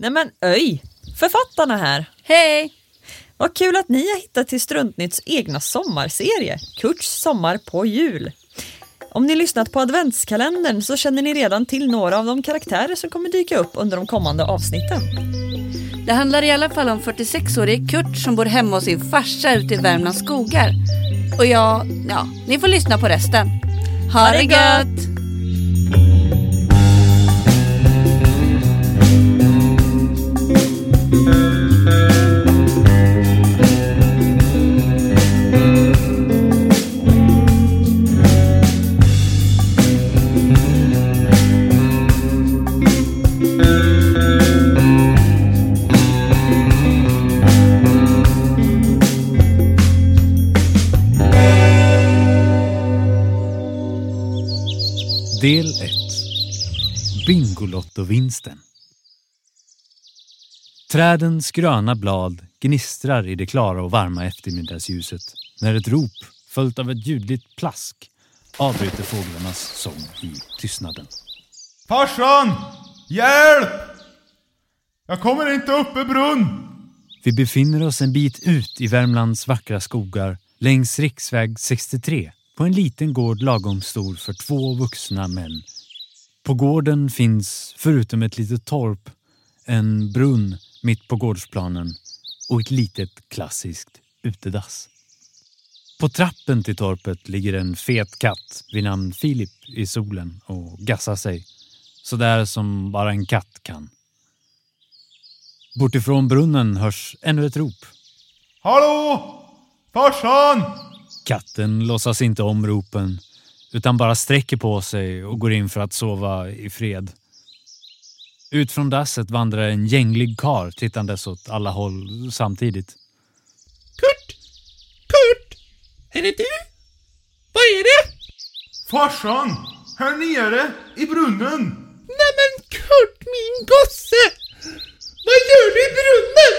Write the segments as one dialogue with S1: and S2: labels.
S1: Nej men öj! Författarna här.
S2: Hej!
S1: Vad kul att ni har hittat till Struntnytts egna sommarserie, Kurts sommar på jul. Om ni lyssnat på adventskalendern så känner ni redan till några av de karaktärer som kommer dyka upp under de kommande avsnitten.
S2: Det handlar i alla fall om 46-årige Kurt som bor hemma hos sin farsa ute i Värmlands skogar. Och jag, ja, ni får lyssna på resten. Ha det gött!
S3: Trädens gröna blad gnistrar i det klara och varma eftermiddagsljuset när ett rop följt av ett ljudligt plask avbryter fåglarnas sång i tystnaden.
S4: Farsan! Hjälp! Jag kommer inte upp i brunn!
S3: Vi befinner oss en bit ut i Värmlands vackra skogar längs riksväg 63 på en liten gård lagom stor för två vuxna män. På gården finns, förutom ett litet torp, en brunn mitt på gårdsplanen och ett litet klassiskt utedass. På trappen till torpet ligger en fet katt vid namn Filip i solen och gassar sig. Sådär som bara en katt kan. Bortifrån brunnen hörs ännu ett rop.
S4: Hallå! Farsan!
S3: Katten låtsas inte om ropen utan bara sträcker på sig och går in för att sova i fred. Ut från dasset vandrar en gänglig kar tittandes åt alla håll samtidigt.
S5: Kurt! Kurt! Är det du? Vad är det?
S4: Farsan! Här nere! I brunnen!
S5: Nej men Kurt min gosse! Vad gör du i brunnen?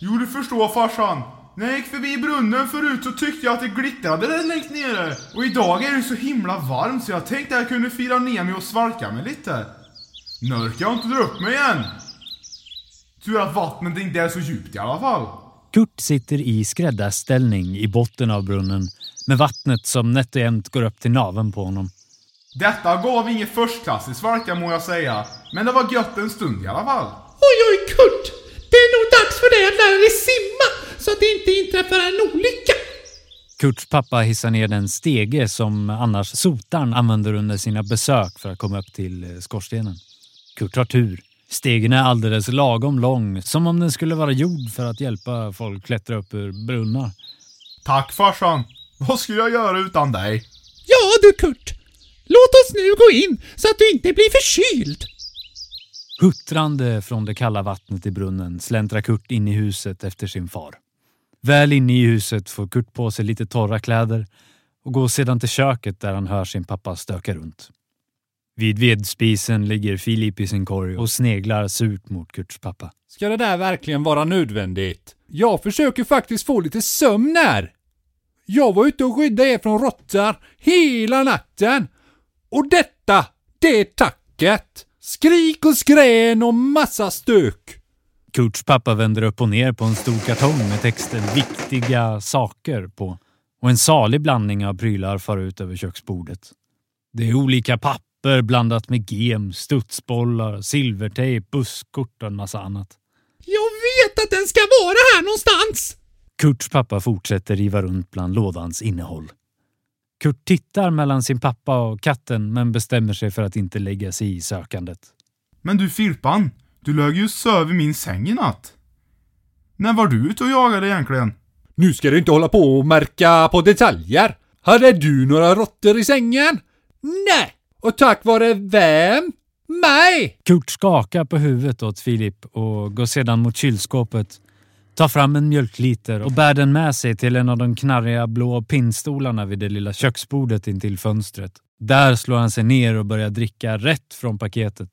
S4: Jo, du förstår farsan. När jag gick förbi brunnen förut så tyckte jag att det glittrade där längst nere. Och idag är det så himla varmt så jag tänkte att jag kunde fira ner mig och svalka mig lite. Nörk har inte dra upp mig igen. Tur att vattnet inte är så djupt i alla fall.
S3: Kurt sitter i skräddarställning i botten av brunnen med vattnet som nätt och jämnt går upp till naven på honom.
S4: Detta gav inget förstklassigt svalka må jag säga. Men det var gött en stund i alla fall.
S5: Oj oj Kurt! Det är nog dags för dig att lära dig simma så att det inte inträffar en olycka.
S3: Kurts pappa hissar ner den stege som annars sotaren använder under sina besök för att komma upp till eh, skorstenen. Kurt har tur. Stegen är alldeles lagom lång, som om den skulle vara gjord för att hjälpa folk klättra upp ur brunnar.
S4: Tack farsan. Vad skulle jag göra utan dig?
S5: Ja du Kurt! Låt oss nu gå in så att du inte blir förkyld.
S3: Huttrande från det kalla vattnet i brunnen släntrar Kurt in i huset efter sin far. Väl inne i huset får Kurt på sig lite torra kläder och går sedan till köket där han hör sin pappa stöka runt. Vid vedspisen ligger Filip i sin korg och sneglar surt mot Kurts pappa.
S6: Ska det där verkligen vara nödvändigt? Jag försöker faktiskt få lite sömn här. Jag var ute och skyddade er från råttor hela natten. Och detta, det är tacket. Skrik och skrän och massa stök.
S3: Kurts pappa vänder upp och ner på en stor kartong med texten “Viktiga saker” på och en salig blandning av prylar far ut över köksbordet. Det är olika papper blandat med gem, studsbollar, silvertejp, busskort och en massa annat.
S5: Jag vet att den ska vara här någonstans!
S3: Kurts pappa fortsätter riva runt bland lådans innehåll. Kurt tittar mellan sin pappa och katten men bestämmer sig för att inte lägga sig i sökandet.
S4: Men du Filpan, du lög ju söv i min säng i natt. När var du ute och jagade egentligen?
S6: Nu ska du inte hålla på och märka på detaljer. Hade du några råttor i sängen? Nej! Och tack vare vem? Mig!
S3: Kurt skakar på huvudet åt Filip och går sedan mot kylskåpet, tar fram en mjölkliter och bär den med sig till en av de knarriga blå pinnstolarna vid det lilla köksbordet intill fönstret. Där slår han sig ner och börjar dricka rätt från paketet.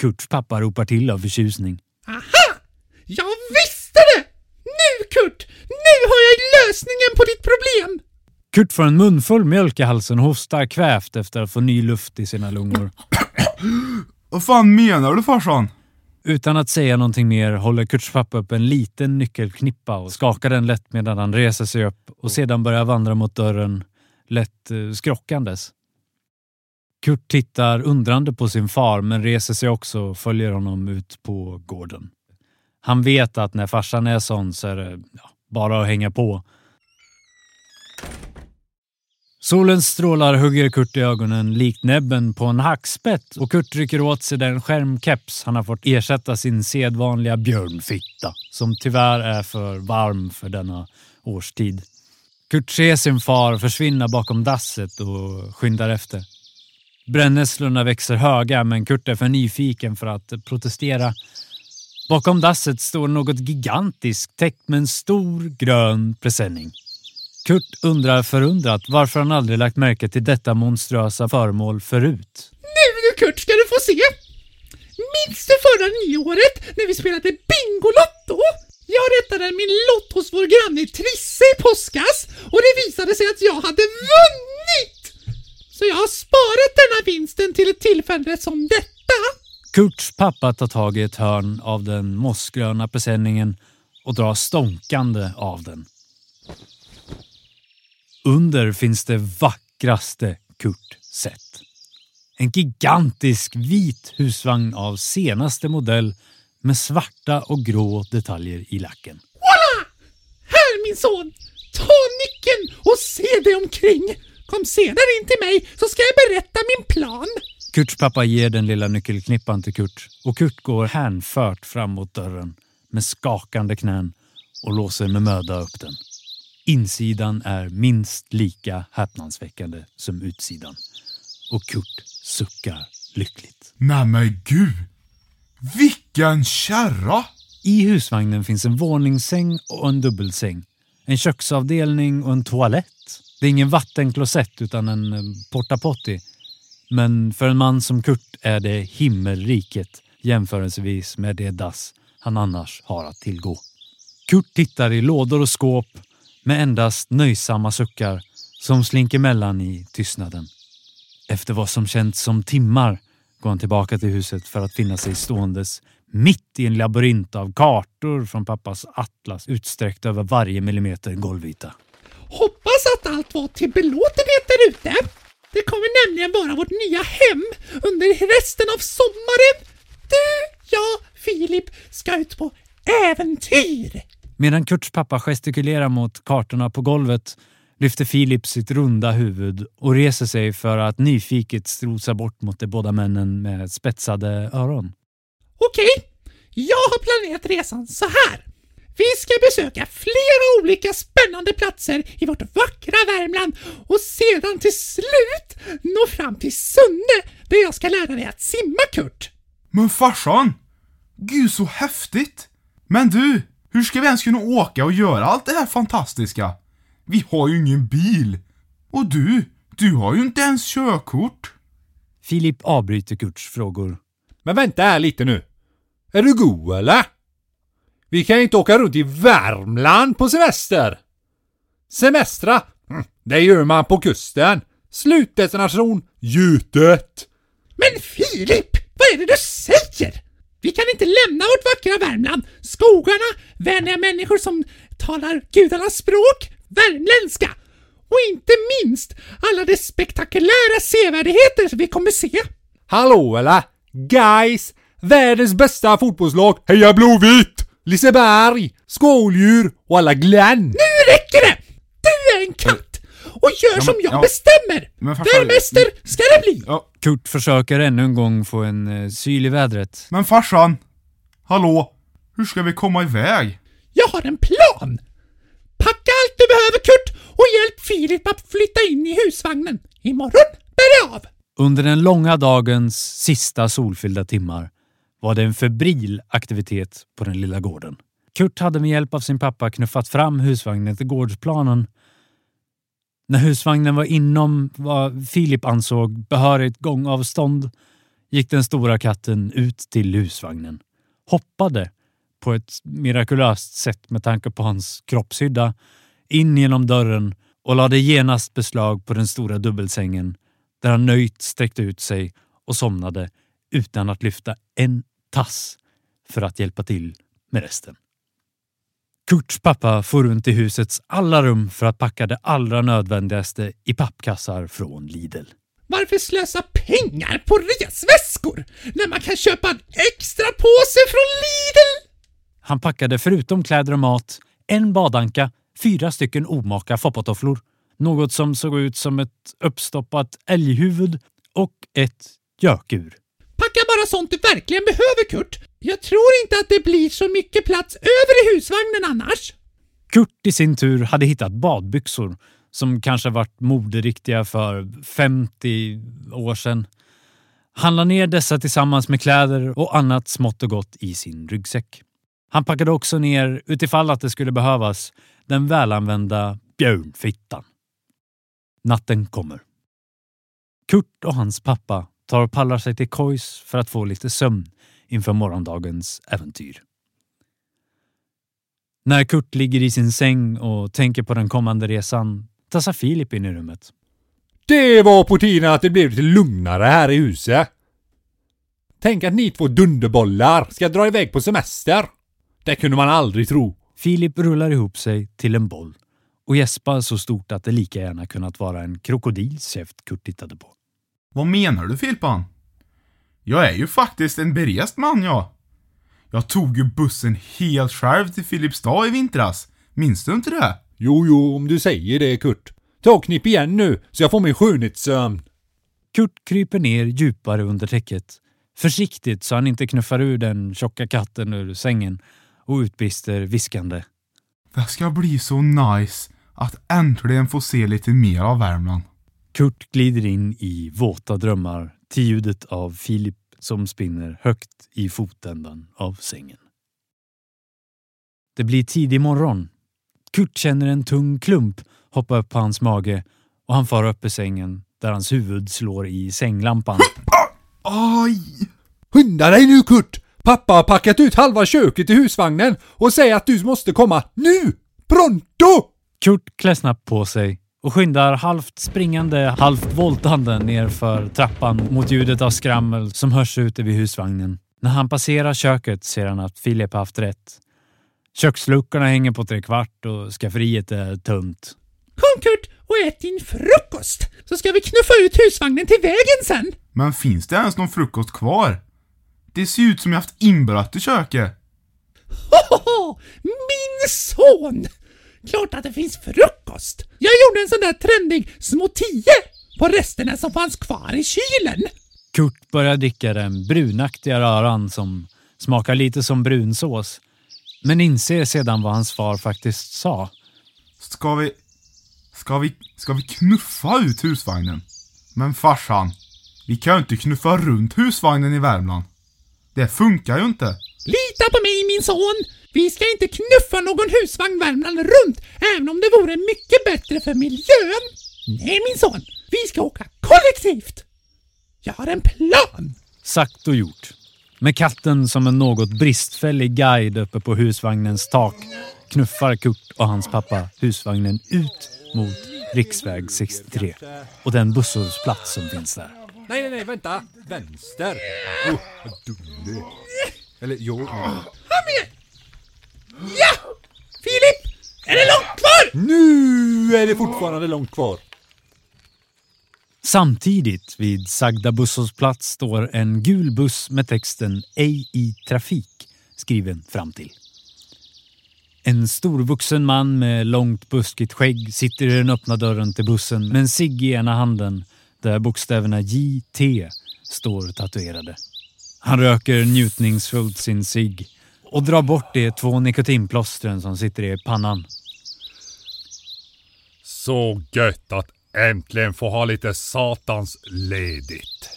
S3: Kurts pappa ropar till av förtjusning.
S5: Aha! Jag visste det! Nu Kurt! Nu har jag lösningen på ditt problem!
S3: Kurt får en munfull mjölk i halsen och hostar kvävt efter att få ny luft i sina lungor.
S4: Vad fan menar du farsan?
S3: Utan att säga någonting mer håller Kurts pappa upp en liten nyckelknippa och skakar den lätt medan han reser sig upp och sedan börjar vandra mot dörren, lätt eh, skrockandes. Kurt tittar undrande på sin far men reser sig också och följer honom ut på gården. Han vet att när farsan är sån så är det ja, bara att hänga på. Solens strålar hugger Kurt i ögonen likt näbben på en hackspett och Kurt rycker åt sig den skärmkeps han har fått ersätta sin sedvanliga björnfitta som tyvärr är för varm för denna årstid. Kurt ser sin far försvinna bakom dasset och skyndar efter. Brännässlorna växer höga men Kurt är för nyfiken för att protestera. Bakom dasset står något gigantiskt täckt med en stor grön presenning. Kurt undrar förundrat varför han aldrig lagt märke till detta monströsa föremål förut.
S5: Nu du Kurt ska du få se! Minns du förra nyåret när vi spelade Bingolotto? Jag rättade min lott hos vår granne Trisse i påskas och det visade sig att jag hade vunnit! Så jag har sparat denna vinsten till ett tillfälle som detta.
S3: Kurts pappa tar tag i ett hörn av den mossgröna presenningen och drar stånkande av den. Under finns det vackraste Kurt sett. En gigantisk vit husvagn av senaste modell med svarta och grå detaljer i lacken.
S5: Voila! Här min son! Ta nyckeln och se dig omkring. Kom senare in till mig så ska jag berätta min plan.
S3: Kurts pappa ger den lilla nyckelknippan till Kurt och Kurt går hänfört fram mot dörren med skakande knän och låser med möda upp den. Insidan är minst lika häpnadsväckande som utsidan och Kurt suckar lyckligt.
S4: Nej men gud! Vilken kärra!
S3: I husvagnen finns en våningssäng och en dubbelsäng. En köksavdelning och en toalett. Det är ingen vattenklosett utan en eh, porta potty. Men för en man som Kurt är det himmelriket jämförelsevis med det dass han annars har att tillgå. Kurt tittar i lådor och skåp med endast nöjsamma suckar som slinker mellan i tystnaden. Efter vad som känts som timmar går han tillbaka till huset för att finna sig ståendes mitt i en labyrint av kartor från pappas atlas utsträckt över varje millimeter golvyta.
S5: Hoppas att allt var till belåtenhet där ute. Det kommer nämligen vara vårt nya hem under resten av sommaren. Du, jag, Filip ska ut på äventyr.
S3: Medan Kurts pappa gestikulerar mot kartorna på golvet lyfter Filip sitt runda huvud och reser sig för att nyfiket strosa bort mot de båda männen med spetsade öron.
S5: Okej, jag har planerat resan så här. Vi ska besöka flera olika spännande platser i vårt vackra Värmland och sedan till slut nå fram till Sunne där jag ska lära dig att simma Kurt.
S4: Men farsan! Gud så häftigt! Men du, hur ska vi ens kunna åka och göra allt det här fantastiska? Vi har ju ingen bil. Och du, du har ju inte ens körkort.
S3: Filip avbryter Kurts frågor.
S6: Men vänta här lite nu. Är du god eller? Vi kan ju inte åka runt i Värmland på semester. Semestra, mm, det gör man på kusten. Slutdestination Gjutet.
S5: Men Filip, vad är det du säger? Vi kan inte lämna vårt vackra Värmland, skogarna, vänliga människor som talar gudarnas språk, värmländska och inte minst alla de spektakulära sevärdheter som vi kommer se.
S6: Hallå eller? Guys! Världens bästa fotbollslag, Heja Blåvitt! Liseberg, skåldjur och alla Glenn.
S5: Nu räcker det! Du är en katt och gör
S4: Ja, men-
S5: som jag
S4: ja.
S5: bestämmer.
S4: Men farfar-
S5: Värmäster ska det bli.
S4: Ja,
S3: Kurt försöker ännu en gång få en eh, syl i vädret.
S4: men farsan! Hallå? Hur ska vi komma iväg?
S5: Jag har en plan. Packa allt du behöver Kurt och hjälp Filip att flytta in i husvagnen. Imorgon bär det av.
S3: Under den långa dagens sista solfyllda timmar var det en febril aktivitet på den lilla gården. Kurt hade med hjälp av sin pappa knuffat fram husvagnen till gårdsplanen. När husvagnen var inom vad Filip ansåg behörigt gångavstånd gick den stora katten ut till husvagnen, hoppade på ett mirakulöst sätt med tanke på hans kroppshydda in genom dörren och lade genast beslag på den stora dubbelsängen där han nöjt sträckte ut sig och somnade utan att lyfta en tass för att hjälpa till med resten. Kurts pappa får runt i husets alla rum för att packa det allra nödvändigaste i pappkassar från Lidl.
S5: Varför slösa pengar på resväskor när man kan köpa en extra påse från Lidl?
S3: Han packade förutom kläder och mat en badanka, fyra stycken omaka foppatofflor, något som såg ut som ett uppstoppat älghuvud och ett gökur.
S5: Packa bara sånt du verkligen behöver, Kurt. Jag tror inte att det blir så mycket plats över i husvagnen annars.
S3: Kurt i sin tur hade hittat badbyxor som kanske varit moderiktiga för 50 år sedan. Han la ner dessa tillsammans med kläder och annat smått och gott i sin ryggsäck. Han packade också ner, utifall att det skulle behövas, den välanvända björnfittan. Natten kommer. Kurt och hans pappa tar och pallar sig till kojs för att få lite sömn inför morgondagens äventyr. När Kurt ligger i sin säng och tänker på den kommande resan tassar Filip in i rummet.
S6: Det var på tiden att det blev lite lugnare här i huset. Tänk att ni två dunderbollar ska dra iväg på semester. Det kunde man aldrig tro.
S3: Filip rullar ihop sig till en boll och gäspar så stort att det lika gärna kunnat vara en krokodils käft Kurt tittade på.
S4: Vad menar du Filpan? Jag är ju faktiskt en berest man jag. Jag tog ju bussen helt själv till Filipstad i vintras. Minns du inte det?
S6: Jo, jo, om du säger det Kurt. Ta och knip igen nu, så jag får min skönhetssömn.
S3: Kurt kryper ner djupare under täcket. Försiktigt så han inte knuffar ur den tjocka katten ur sängen och utbrister viskande.
S4: Det ska bli så nice att äntligen få se lite mer av Värmland.
S3: Kurt glider in i våta drömmar till ljudet av Filip som spinner högt i fotändan av sängen. Det blir tidig morgon. Kurt känner en tung klump hoppa upp på hans mage och han far upp i sängen där hans huvud slår i sänglampan.
S4: Aj!
S6: Skynda dig nu Kurt! Pappa har packat ut halva köket i husvagnen och säger att du måste komma nu! Pronto!
S3: Kurt klär snabbt på sig och skyndar halvt springande, halvt voltande nerför trappan mot ljudet av skrammel som hörs ute vid husvagnen. När han passerar köket ser han att Filip haft rätt. Köksluckorna hänger på tre kvart och skafferiet är tömt.
S5: Kom Kurt och ät din frukost, så ska vi knuffa ut husvagnen till vägen sen.
S4: Men finns det ens någon frukost kvar? Det ser ut som jag haft inbrott i köket.
S5: Hohoho! Min son! Klart att det finns frukost. Jag gjorde en sån där trendig små tio på resterna som fanns kvar i kylen.
S3: Kurt börjar dricka den brunaktiga röran som smakar lite som brunsås. Men inser sedan vad hans far faktiskt sa.
S4: Ska vi... Ska vi... Ska vi knuffa ut husvagnen? Men farsan, vi kan ju inte knuffa runt husvagnen i Värmland. Det funkar ju inte.
S5: Lita på mig min son! Vi ska inte knuffa någon husvagn Värmland runt, även om det vore mycket bättre för miljön. Nej min son, vi ska åka kollektivt. Jag har en plan.
S3: Sagt och gjort. Med katten som en något bristfällig guide uppe på husvagnens tak knuffar Kurt och hans pappa husvagnen ut mot riksväg 63 och den busshållplats som finns där.
S6: Nej, nej, nej, vänta! Vänster! Oh, vad dum du är. Eller jo...
S5: Kom igen! Ja! Filip! Är det långt kvar?
S6: Nu är det fortfarande långt kvar.
S3: Samtidigt vid sagda busshållplats står en gul buss med texten Ej i trafik skriven fram till. En storvuxen man med långt buskigt skägg sitter i den öppna dörren till bussen med en cigg i ena handen där bokstäverna JT står tatuerade. Han röker njutningsfullt sin cigg och drar bort de två nikotinplåstren som sitter i pannan.
S6: Så gött att äntligen få ha lite satans ledigt.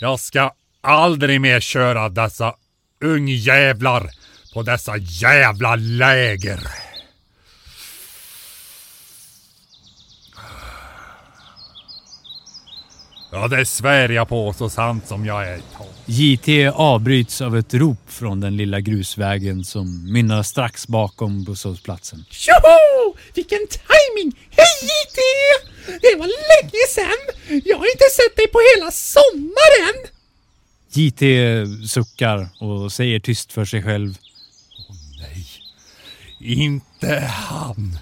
S6: Jag ska aldrig mer köra dessa ungjävlar på dessa jävla läger. Ja, det svär jag på så sant som jag är.
S3: JT avbryts av ett rop från den lilla grusvägen som mynnar strax bakom busshållplatsen.
S5: Tjoho! Vilken timing! Hej JT! Det var länge sen! Jag har inte sett dig på hela sommaren!
S3: JT suckar och säger tyst för sig själv.
S6: Inte han.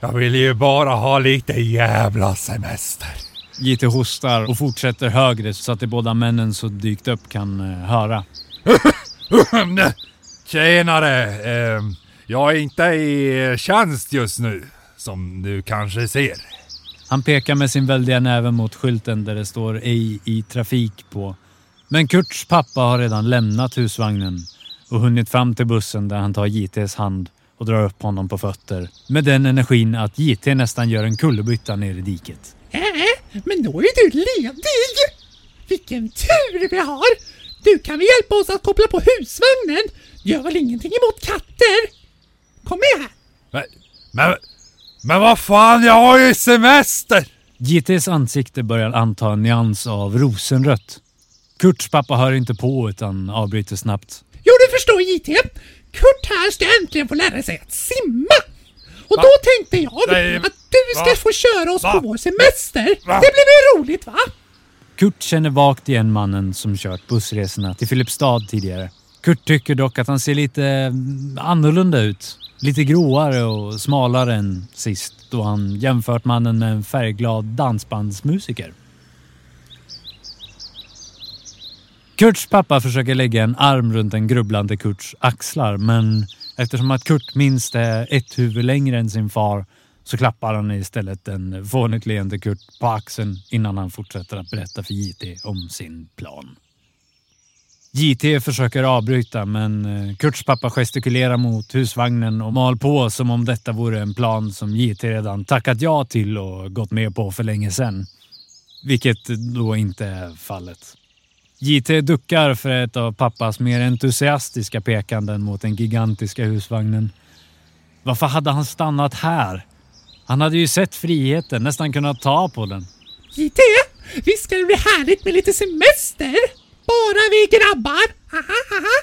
S6: Jag vill ju bara ha lite jävla semester.
S3: JT hostar och fortsätter högre så att de båda männen som dykt upp kan eh, höra.
S6: Tjenare! Eh, jag är inte i tjänst just nu, som du kanske ser.
S3: Han pekar med sin väldiga näve mot skylten där det står ej i trafik på. Men Kurts pappa har redan lämnat husvagnen och hunnit fram till bussen där han tar JTs hand och drar upp honom på fötter. Med den energin att JT nästan gör en kullerbytta ner i diket.
S5: Men då är du ledig! Vilken tur vi har! Du kan väl hjälpa oss att koppla på husvagnen? Gör väl ingenting emot katter? Kom med!
S6: Men, men, men vad fan, jag har ju semester!
S3: JTs ansikte börjar anta en nyans av rosenrött. Kurts pappa hör inte på utan avbryter snabbt.
S5: Jo, du förstår JT. Kurt här ska äntligen få lära sig att simma. Och
S6: Va?
S5: då tänkte jag
S6: Nej,
S5: att du ska
S6: va?
S5: få köra oss
S6: Va?
S5: på vår semester.
S6: Va?
S5: Det blir väl roligt va?
S3: Kurt känner vagt igen mannen som kört bussresorna till Filipstad tidigare. Kurt tycker dock att han ser lite mm, annorlunda ut. Lite gråare och smalare än sist då han jämfört mannen med en färgglad dansbandsmusiker. Kurts pappa försöker lägga en arm runt den grubblande Kurts axlar men eftersom att Kurt minst är ett huvud längre än sin far så klappar han istället den fånigt leende Kurt på axeln innan han fortsätter att berätta för JT om sin plan. JT försöker avbryta men eh, Kurts pappa gestikulerar mot husvagnen och mal på som om detta vore en plan som JT redan tackat ja till och gått med på för länge sedan. Vilket då inte är fallet. JT duckar för ett av pappas mer entusiastiska pekanden mot den gigantiska husvagnen. Varför hade han stannat här? Han hade ju sett friheten, nästan kunnat ta på den.
S5: JT, visst ska det bli härligt med lite semester? Bara vi grabbar, aha, aha,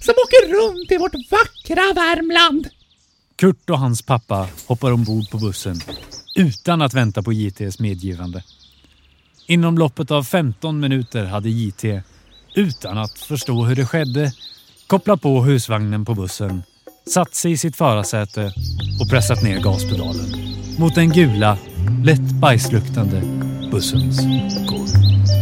S5: som åker runt i vårt vackra Värmland.
S3: Kurt och hans pappa hoppar ombord på bussen utan att vänta på JTs medgivande. Inom loppet av 15 minuter hade JT, utan att förstå hur det skedde, kopplat på husvagnen på bussen, satt sig i sitt förarsäte och pressat ner gaspedalen mot den gula, lätt bajsluktande bussens golv.